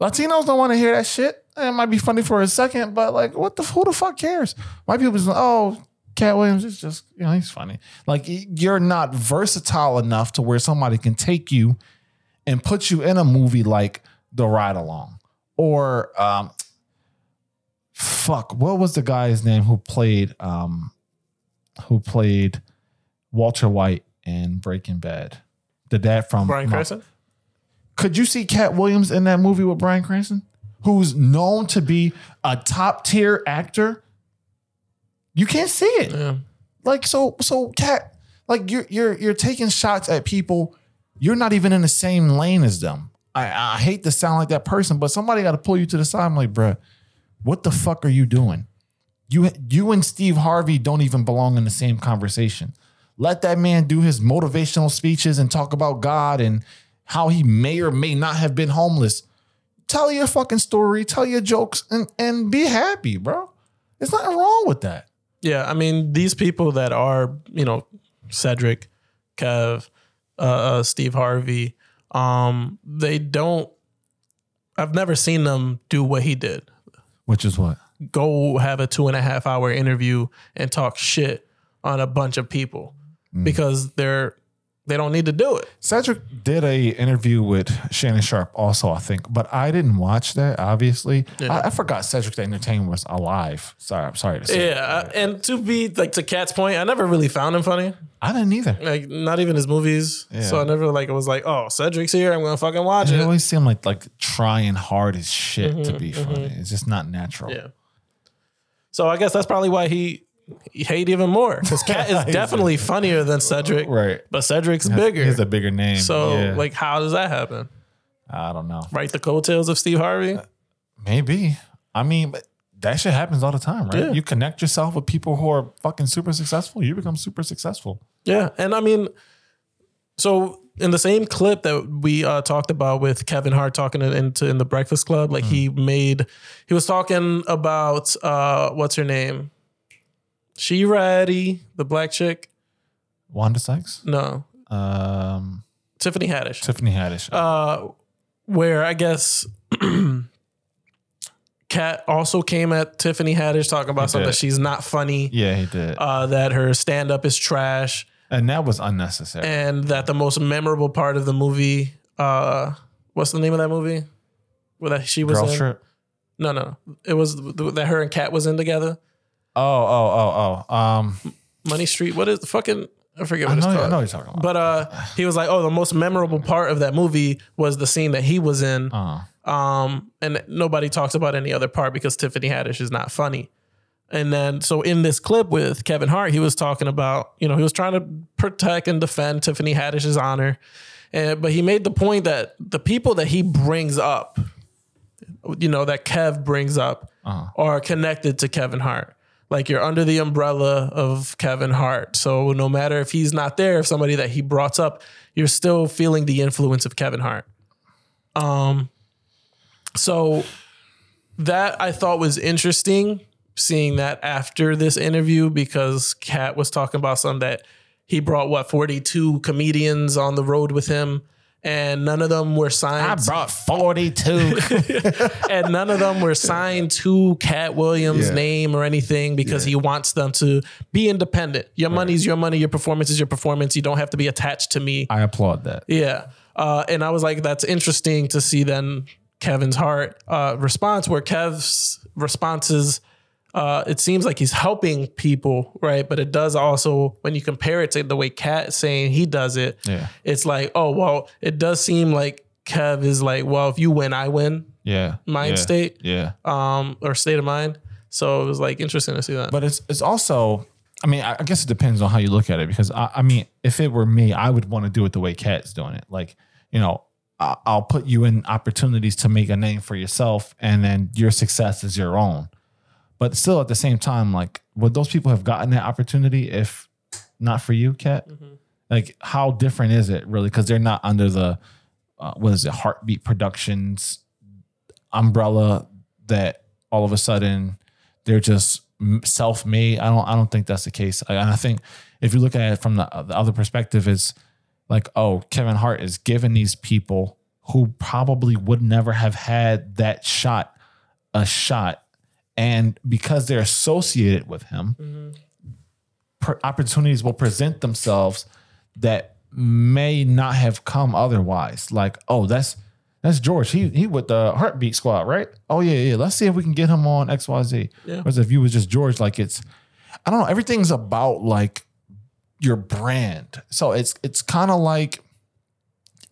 Latinos don't want to hear that shit. It might be funny for a second, but like, what the who the fuck cares? White people just oh, Katt Williams is just you know he's funny. Like you're not versatile enough to where somebody can take you and put you in a movie like The Ride Along or um, fuck, what was the guy's name who played um, who played Walter White in Breaking Bad? The dad from Brian Mo- Cranston. could you see Katt Williams in that movie with Bryan Cranston, who's known to be a top tier actor? You can't see it. Yeah. Like so, so Katt, like you're you're you're taking shots at people. You're not even in the same lane as them. I, I hate to sound like that person, but somebody got to pull you to the side. I'm like, bruh, what the fuck are you doing? You you and Steve Harvey don't even belong in the same conversation. Let that man do his motivational speeches and talk about God and how he may or may not have been homeless. Tell your fucking story, tell your jokes, and and be happy, bro. There's nothing wrong with that. Yeah, I mean, these people that are, you know, Cedric, Kev, uh, uh, Steve Harvey, um, they don't. I've never seen them do what he did. Which is what? Go have a two and a half hour interview and talk shit on a bunch of people because they're they don't need to do it. Cedric did a interview with Shannon Sharpe also, I think, but I didn't watch that. Obviously, Yeah. I, I forgot Cedric the Entertainer was alive. Sorry, I'm sorry to say. Yeah, and to be like to Katt's point, I never really found him funny. I didn't either. Like not even his movies. Yeah. So I never like it was like, oh, Cedric's here. I'm gonna fucking watch It it. always seemed like like trying hard as shit to be funny. It's just not natural. Mm-hmm, Yeah. So I guess that's probably why he hate even more (laughs) because Katt is definitely funnier than (laughs) Cedric. Right. But Cedric's bigger. He's a bigger name. so Yeah. like, how does that happen? I don't know. Write the coattails of Steve Harvey. Maybe. I mean, but that shit happens all the time, right? Yeah. You connect yourself with people who are fucking super successful, you become super successful. Yeah, and I mean, so in the same clip that we uh, talked about with Kevin Hart talking it into in the Breakfast Club, like he made, he was talking about uh, what's her name, she ready the black chick? Wanda Sykes, No, um, Tiffany Haddish. Tiffany Haddish. uh, where I guess (clears throat) Katt also came at Tiffany Haddish talking about something that she's not funny, yeah, he did, uh, that her stand up is trash, and that was unnecessary. and that the most memorable part of the movie, uh, what's the name of that movie? Where that she was Girl in? trip. No, no, it was th- that her and Katt was in together. Oh, oh, oh, oh. Um, Money Street. What is the fucking? I forget I what know, it's called. I know what you're talking about. But uh, he was like, "Oh, the most memorable part of that movie was the scene that he was in." uh, Um, and nobody talks about any other part because Tiffany Haddish is not funny. And then, so in this clip with Kevin Hart, he was talking about, you know, he was trying to protect and defend Tiffany Haddish's honor. And, but he made the point that the people that he brings up, you know, that Kev brings up are connected to Kevin Hart. Like you're under the umbrella of Kevin Hart. So no matter if he's not there, if somebody that he brought up, you're still feeling the influence of Kevin Hart. Um, so that I thought was interesting seeing that after this interview because Katt was talking about something that he brought what 42 comedians on the road with him and none of them were signed. I brought 42. (laughs) and none of them were signed to Katt Williams' Yeah. name or anything because he wants them to be independent. Your money's your money, your performance is your performance. You don't have to be attached to me. I applaud that. Yeah. Uh, and I was like, that's interesting to see then Kevin's heart uh, response, where Kev's responses, uh, it seems like he's helping people, right? But it does also, when you compare it to the way Katt saying he does it, Yeah. it's like, oh, well, it does seem like Kev is like, well, if you win, I win, Yeah. Mind yeah, state? Yeah. um, or state of mind. So it was like interesting to see that. But it's it's also, I mean, I I guess it depends on how you look at it. Because I, I mean, if it were me, I would want to do it the way Katt's doing it. Like, you know, I'll put you in opportunities to make a name for yourself, and then your success is your own. But still, at the same time, like, would those people have gotten that opportunity if not for you, Katt? Like, how different is it really? Because they're not under the uh, what is it, HartBeat Productions umbrella that all of a sudden they're just self-made. I don't I don't think that's the case. And I think if you look at it from the, the other perspective is like, oh, Kevin Hart is giving these people who probably would never have had that shot a shot and because they're associated with him mm-hmm. per- opportunities will present themselves that may not have come otherwise like oh that's that's George. He he with the heartbeat squad, right? Oh yeah, yeah. Let's see if we can get him on XYZ. Yeah. Whereas if you was just George, like it's I don't know, everything's about like your brand. So it's it's kind of like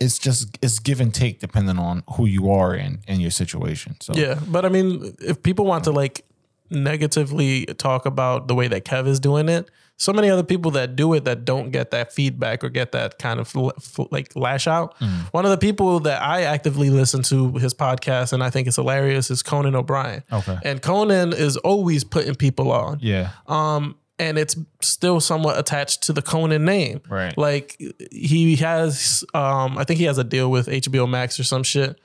it's just it's give and take depending on who you are and and your situation. So yeah, but I mean, if people want to like negatively talk about the way that Kev is doing it, so many other people that do it that don't get that feedback or get that kind of like lash out. One of the people that I actively listen to his podcast and I think it's hilarious is Conan O'Brien. Okay. And Conan is always putting people on. yeah. um, and it's still somewhat attached to the Conan name. Right. Like he has, um, I think he has a deal with HBO Max or some shit.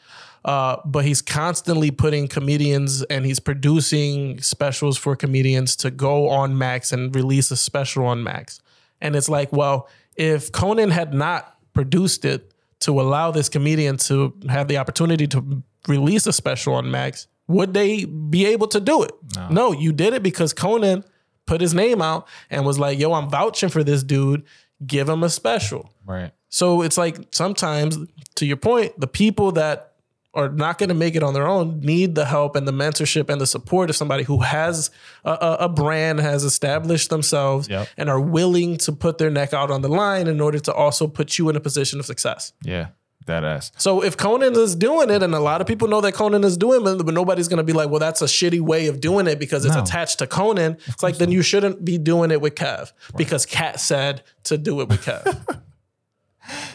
Uh, but he's constantly putting comedians and he's producing specials for comedians to go on Max and release a special on Max. And it's like, well, if Conan had not produced it to allow this comedian to have the opportunity to release a special on Max, would they be able to do it? No, you did it because Conan put his name out and was like, yo, I'm vouching for this dude. Give him a special. Right. So it's like sometimes, to your point, the people that are not going to make it on their own need the help and the mentorship and the support of somebody who has a, a, brand, has established themselves, Yep. and are willing to put their neck out on the line in order to also put you in a position of success. Yeah. That ass. So if Conan is doing it, and a lot of people know that Conan is doing it, but nobody's going to be like, "Well, that's a shitty way of doing it because it's No. attached to Conan." It's like then you shouldn't be doing it with Kev because Katt said to do it with Kev. (laughs)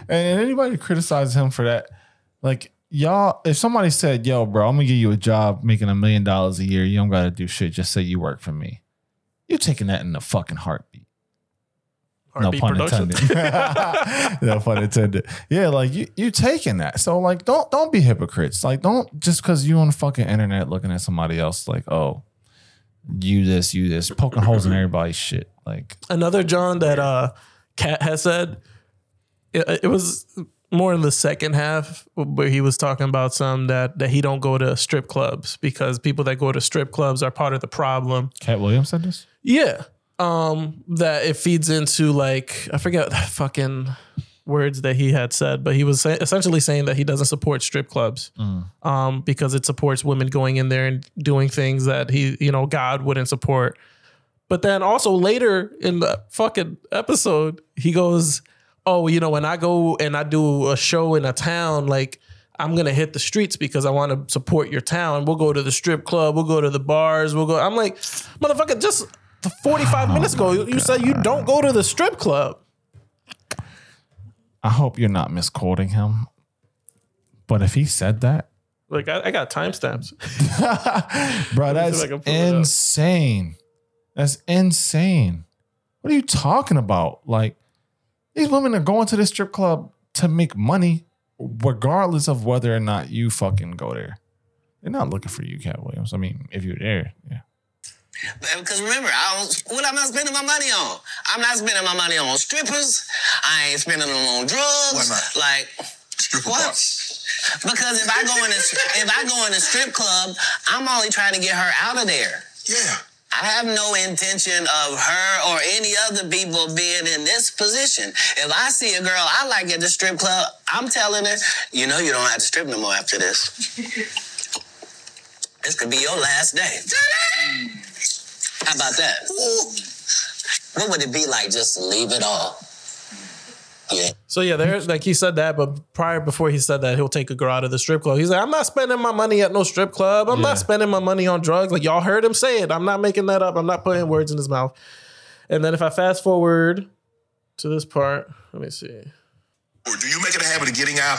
And anybody criticizes him for that, like y'all, if somebody said, "Yo, bro, I'm gonna give you a job making a million dollars a year, you don't gotta do shit. Just say you work for me." You're taking that in a fucking heartbeat. No pun Productions. intended. (laughs) no pun intended. Yeah, like you, you taking that. So like, don't don't be hypocrites. Like, don't just because you on the fucking internet looking at somebody else, like, oh, you this, you this, poking holes in everybody's shit. Like, Another John that uh Katt has said it, it was more in the second half where he was talking about some that that he don't go to strip clubs because people that go to strip clubs are part of the problem. Katt Williams said this. Yeah. Um that it feeds into like I forget the fucking words that he had said, but he was sa- essentially saying that he doesn't support strip clubs um, because it supports women going in there and doing things that he, you know, God wouldn't support. But then also later in the fucking episode, he goes, "Oh, you know, when I go and I do a show in a town, like I'm gonna hit the streets because I want to support your town. We'll go to the strip club, we'll go to the bars, we'll go." I'm like, motherfucker, just 45 minutes ago, you- you said you don't go to the strip club. I hope you're not misquoting him. But if he said that, Like I, I got timestamps. (laughs) bro, that's if I can pull it up. insane. That's insane. What are you talking about? Like, these women are going to the strip club to make money, regardless of whether or not you fucking go there. They're not looking for you, Katt Williams. I mean, if you're there, yeah. Because remember, I don't, what am I spending my money on? I'm not spending my money on strippers. I ain't spending them on drugs. Why not? Like Stripper what? parts. Because if I go in a, if I go in a strip club, I'm only trying to get her out of there. Yeah. I have no intention of her or any other people being in this position. If I see a girl I like at the strip club, I'm telling her, you know, you don't have to strip no more after this. this could be your last day. How about that? What would it be like just to leave it all? Yeah. So yeah, there like he said that, but prior before he said that, he'll take a girl out of the strip club. He's like, I'm not spending my money at no strip club. I'm Yeah. not spending my money on drugs. Like y'all heard him say it. I'm not making that up. I'm not putting words in his mouth. And then if I fast forward to this part, let me see. Or do you make it a habit of getting out?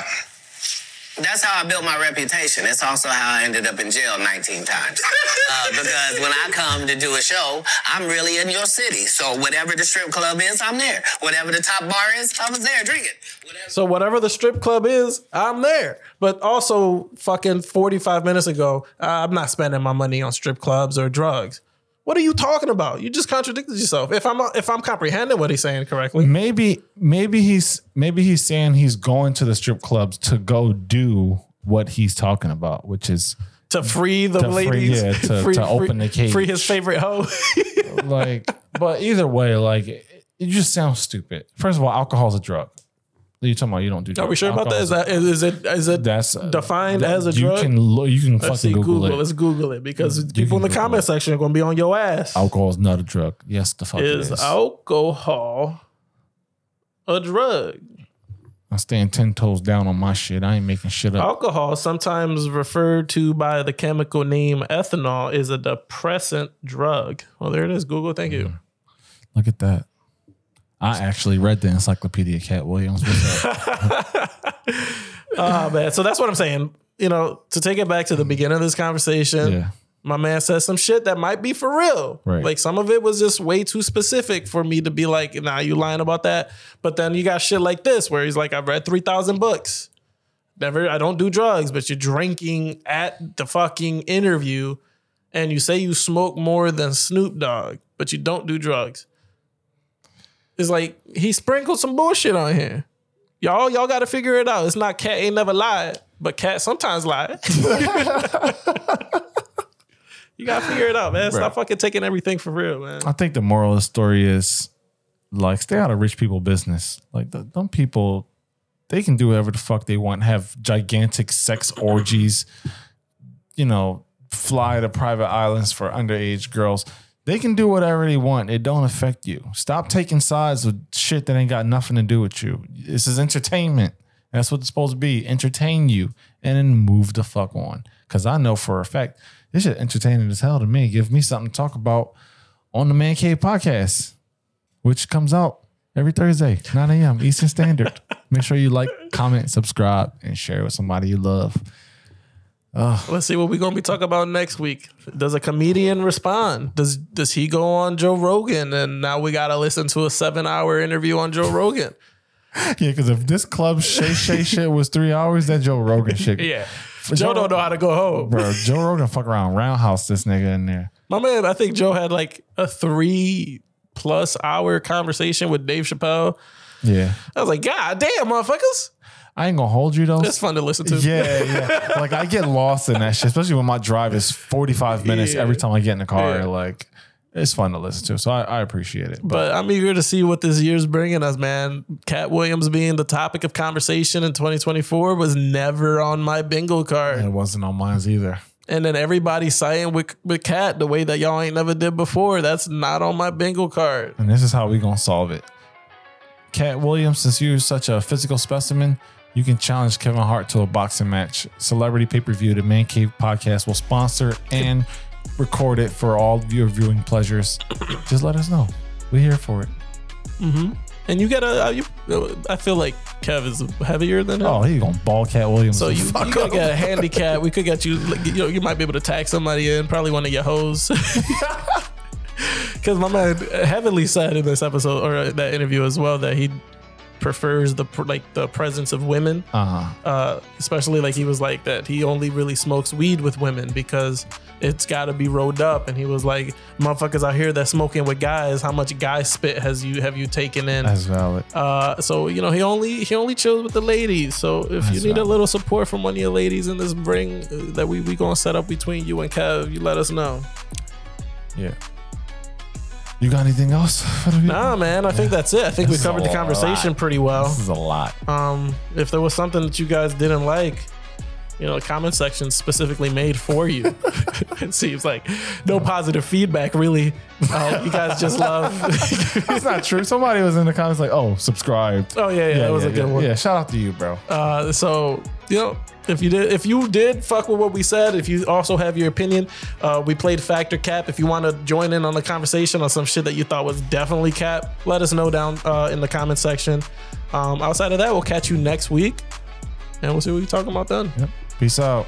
That's how I built my reputation. It's also how I ended up in jail 19 times. (laughs) Uh, because when I come to do a show, I'm really in your city. So whatever the strip club is, I'm there. Whatever the top bar is, I was there drinking. Whatever- So whatever the strip club is, I'm there. But also, fucking 45 minutes ago, I'm not spending my money on strip clubs or drugs. What are you talking about? You just contradicted yourself. If I'm if I'm comprehending what he's saying correctly, Maybe, maybe he's maybe he's saying he's going to the strip clubs to go do what he's talking about, which is to free the To free- ladies, yeah, to- to open the cage. free his favorite hoe. like, but either way, like it, it just sounds stupid. First of all, alcohol is a drug. You talking about you don't do? Are we sure about that? Is that is it is it that's uh, defined that- as a you drug? can lo- you can Let's fucking see, Google, Google. it. Let's Google it because You people in the Google comment it. section are going to be on your ass. Alcohol is not a drug. Yes, the fuck is it is. alcohol a drug? I'm staying ten toes down on my shit. I ain't making shit up. Alcohol, sometimes referred to by the chemical name ethanol, is a depressant drug. Well, there it is. Google, thank you. Look at that. I actually read the Encyclopedia Katt Williams. Oh (laughs) man, so that's what I'm saying. You know, to take it back to the beginning of this conversation, yeah. my man says some shit that might be for real. Right. Like some of it was just way too specific for me to be like, nah, you lying about that. But then you got shit like this where he's like, I've read 3,000 books. Never, I don't do drugs, but you're drinking at the fucking interview and you say you smoke more than Snoop Dogg, but you don't do drugs. It's like he sprinkled some bullshit on here. Y'all, y'all got to figure it out. It's not Katt ain't never lied, but Katt sometimes lied. (laughs) you gotta figure it out, man. Stop fucking taking everything for real, man. I think the moral of the story is like stay out of rich people business. Like the, them people, they can do whatever the fuck they want. Have gigantic sex orgies. You know, fly to private islands for underage girls. They can do whatever they want. It don't affect you. Stop taking sides with shit that ain't got nothing to do with you. This is entertainment. That's what it's supposed to be. Entertain you and then move the fuck on. Cause I know for a fact this shit entertaining as hell to me. Give me something to talk about on the Man Cave podcast, which comes out every Thursday, 9 a.m. Eastern Standard. (laughs) Make sure you like, comment, subscribe, and share with somebody you love. Let's see what we're gonna be talking about next week. Does a comedian respond? Does does he go on Joe Rogan? And now we gotta listen to a seven hour interview on Joe Rogan. Yeah, because if this club Shay Shay (laughs) shit was three hours, that Joe Rogan shit. Yeah. Joe don't know how to go home. Bro, Joe Rogan fuck around roundhouse this nigga in there. My man, I think Joe had like a three plus hour conversation with Dave Chappelle. Yeah. I was like, God damn, motherfuckers. I ain't gonna hold you though. It's fun to listen to. Yeah, yeah. like I get lost in that shit, especially when my drive is 45 minutes Yeah. every time I get in the car. Yeah. Like it's fun to listen to. So I, I appreciate it. But, But I'm eager to see what this year's bringing us, man. Katt Williams being the topic of conversation in 2024 was never on my bingo card. it wasn't on mine either. And then everybody siding with, with Katt the way that y'all ain't never did before. That's not on my bingo card. And this is how we gonna solve it. Katt Williams, since you're such a physical specimen, you can challenge Kevin Hart to a boxing match. Celebrity pay per view. The Man Cave podcast will sponsor and record it for all of your viewing pleasures. (clears throat) Just let us know. We're here for it. Mm-hmm. And you get a, uh, you, I feel like Kev is heavier than him. Oh, he's gonna ball Katt Williams. So you, you gotta get a (laughs) handicap. We could get you. like, You know, you might be able to tag somebody in, probably one of your hoes. (laughs) (laughs) Because my man heavily said in this episode or that interview as well that he prefers the like the presence of women. Uh-huh. Uh, especially like he was like that he only really smokes weed with women because it's got to be rolled up. And he was like, motherfuckers out here that smoking with guys, how much guy spit has you have you taken in? That's valid. Uh, so you know he only he only chills with the ladies. So if you That's need a little support from one of your ladies in this ring uh, that we we gonna set up between you and Kev, you let us know. Yeah. You got anything else? for the? Nah, man, I think that's it. I think This is we covered a the conversation lot. pretty well. This is a lot. Um, if there was something that you guys didn't like, you know, the comment section specifically made for you. (laughs) (laughs) it seems like no positive feedback, really. Uh, you guys just love. (laughs) That's not true. Somebody was in the comments like, "Oh, subscribe." oh yeah, yeah, that was a good yeah. one. Yeah, shout out to you, bro. Uh, so you know, if you did, if you did fuck with what we said, if you also have your opinion, uh, we played Fact or Cap. If you want to join in on the conversation on some shit that you thought was definitely cap, let us know down uh, in the comment section. Um, outside of that, we'll catch you next week, and we'll see what we talking about then. Yep. Peace out.